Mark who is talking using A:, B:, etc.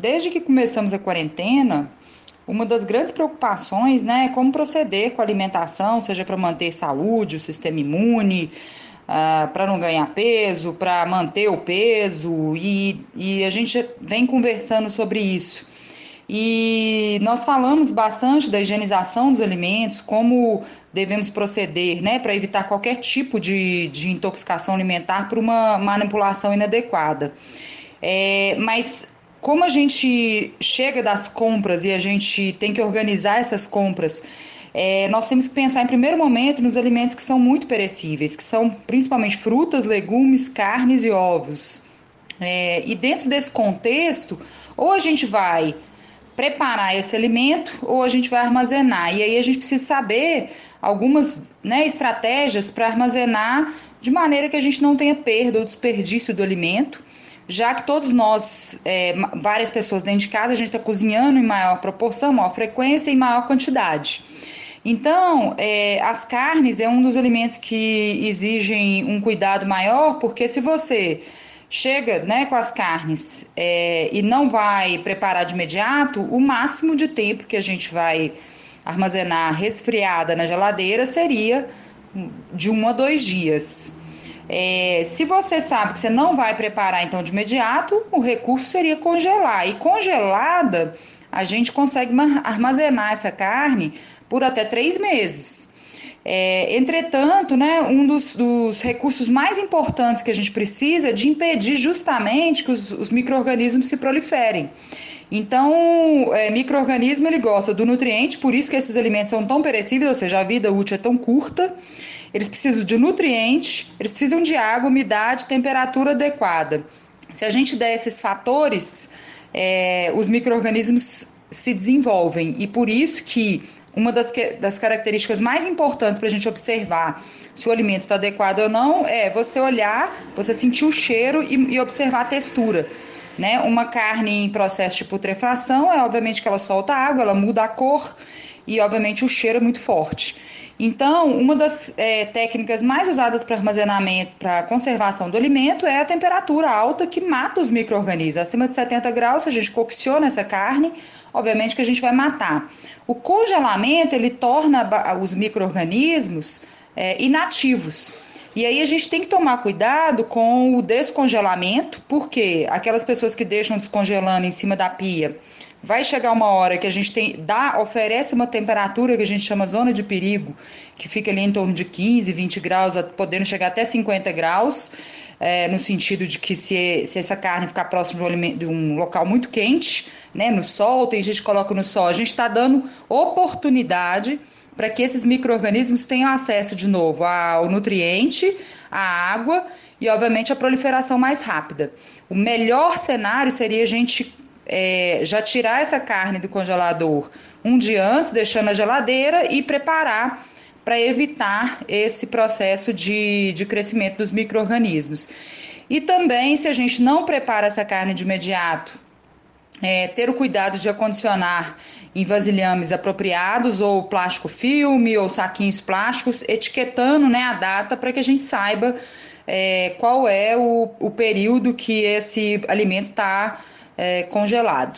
A: desde que começamos a quarentena, uma das grandes preocupações né, é como proceder com a alimentação, seja para manter saúde, o sistema imune, uh, para não ganhar peso, para manter o peso, e, e a gente vem conversando sobre isso. E nós falamos bastante da higienização dos alimentos, como devemos proceder né, para evitar qualquer tipo de, de intoxicação alimentar por uma manipulação inadequada. É, mas como a gente chega das compras e a gente tem que organizar essas compras, é, nós temos que pensar em primeiro momento nos alimentos que são muito perecíveis, que são principalmente frutas, legumes, carnes e ovos. É, e dentro desse contexto, ou a gente vai preparar esse alimento ou a gente vai armazenar. E aí a gente precisa saber algumas né, estratégias para armazenar de maneira que a gente não tenha perda ou desperdício do alimento já que todos nós, é, várias pessoas dentro de casa, a gente está cozinhando em maior proporção, maior frequência e maior quantidade. Então, é, as carnes é um dos alimentos que exigem um cuidado maior, porque se você chega né, com as carnes é, e não vai preparar de imediato, o máximo de tempo que a gente vai armazenar resfriada na geladeira seria de um a dois dias. É, se você sabe que você não vai preparar então de imediato, o recurso seria congelar. E congelada, a gente consegue armazenar essa carne por até três meses. É, entretanto, né, um dos, dos, recursos mais importantes que a gente precisa é de impedir justamente que os, os micro-organismos se proliferem. Então, é, microorganismo ele gosta do nutriente, por isso que esses alimentos são tão perecíveis, ou seja, a vida útil é tão curta. Eles precisam de nutriente, eles precisam de água, umidade, temperatura adequada. Se a gente der esses fatores, é, os microorganismos se desenvolvem e por isso que uma das, que, das características mais importantes para a gente observar se o alimento está adequado ou não é você olhar, você sentir o cheiro e, e observar a textura. Né? Uma carne em processo de putrefação é obviamente que ela solta água, ela muda a cor e obviamente o cheiro é muito forte. Então, uma das é, técnicas mais usadas para armazenamento, para conservação do alimento, é a temperatura alta que mata os micro-organismos. Acima de 70 graus, se a gente cocciona essa carne, obviamente que a gente vai matar. O congelamento, ele torna os micro-organismos é, inativos. E aí a gente tem que tomar cuidado com o descongelamento, porque aquelas pessoas que deixam descongelando em cima da pia, vai chegar uma hora que a gente tem, dá, oferece uma temperatura que a gente chama zona de perigo, que fica ali em torno de 15, 20 graus, podendo chegar até 50 graus, é, no sentido de que se, se essa carne ficar próximo de um, de um local muito quente, né, no sol, tem gente que coloca no sol, a gente está dando oportunidade para que esses micro-organismos tenham acesso de novo ao nutriente, à água e, obviamente, a proliferação mais rápida. O melhor cenário seria a gente é, já tirar essa carne do congelador um dia antes, deixando na geladeira e preparar para evitar esse processo de, de crescimento dos micro-organismos. E também, se a gente não prepara essa carne de imediato, é, ter o cuidado de acondicionar em vasilhames apropriados, ou plástico filme, ou saquinhos plásticos, etiquetando né, a data para que a gente saiba é, qual é o, o período que esse alimento está é, congelado.